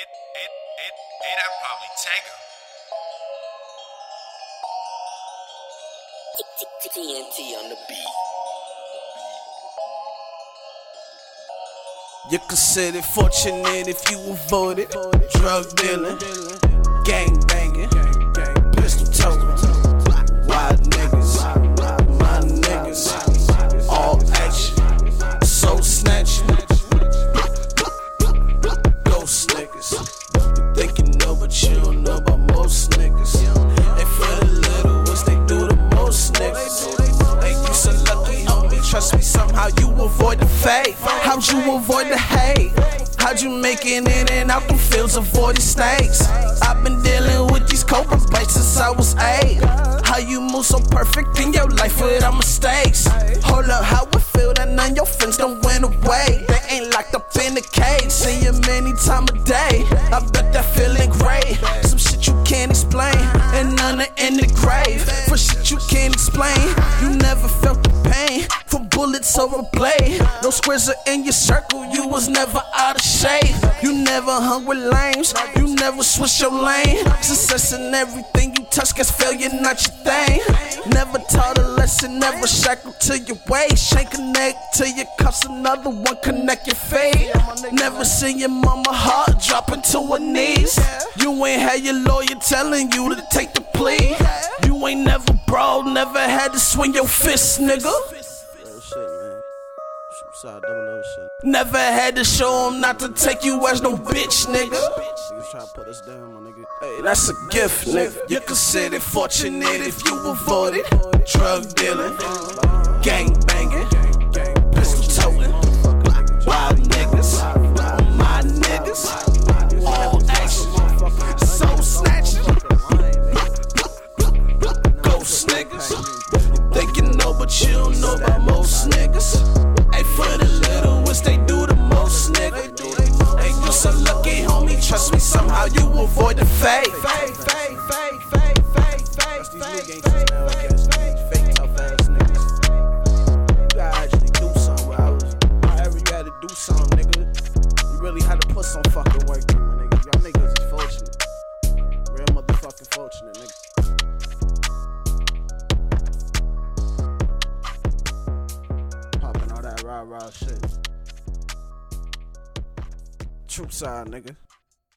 it, it, it, it, I probably take her. TNT on the beat. You consider fortunate if you avoided drug dealing, gang banging, the fate. How'd you avoid the hate? How'd you make it in and out the fields avoiding snakes? I've been dealing with these cobra bites since I was eight. How you move so perfect in your life without mistakes? Hold up, how it feel that none of your friends don't went away? They ain't locked up in a cage. See you many time a day. I bet that feeling great. Some shit you can't explain, and none are in the grave. For shit you can't explain, you never felt the bullets a blade. No squares are in your circle, you was never out of shape. You never hung with lames, you never switch your lane. Success in everything you touch, cause failure not your thing. Never taught a lesson, never shackled to your waist. Shank a neck to your cuffs, another one connect your fate. Never seen your mama heart dropping to her knees. You ain't had your lawyer telling you to take the plea. You ain't never bro, never had to swing your fist, nigga. Real shit, man. Suicide double O shit. Never had to show him not to take you as no bitch, nigga. Niggas try to put us down, my nigga. Hey, that's a gift, nigga. You consider fortunate if you avoided drug dealing, gang lucky, homie. Trust me, somehow you avoid the. That's these new gangsters now, I guess. These fake tough ass niggas. You gotta actually do something. Was, however you had to do something, nigga. You really had to put some fucking work in, my nigga. Y'all niggas is fortunate. Real motherfucking fortunate, nigga. Popping all that rah rah shit. Troop side, nigga.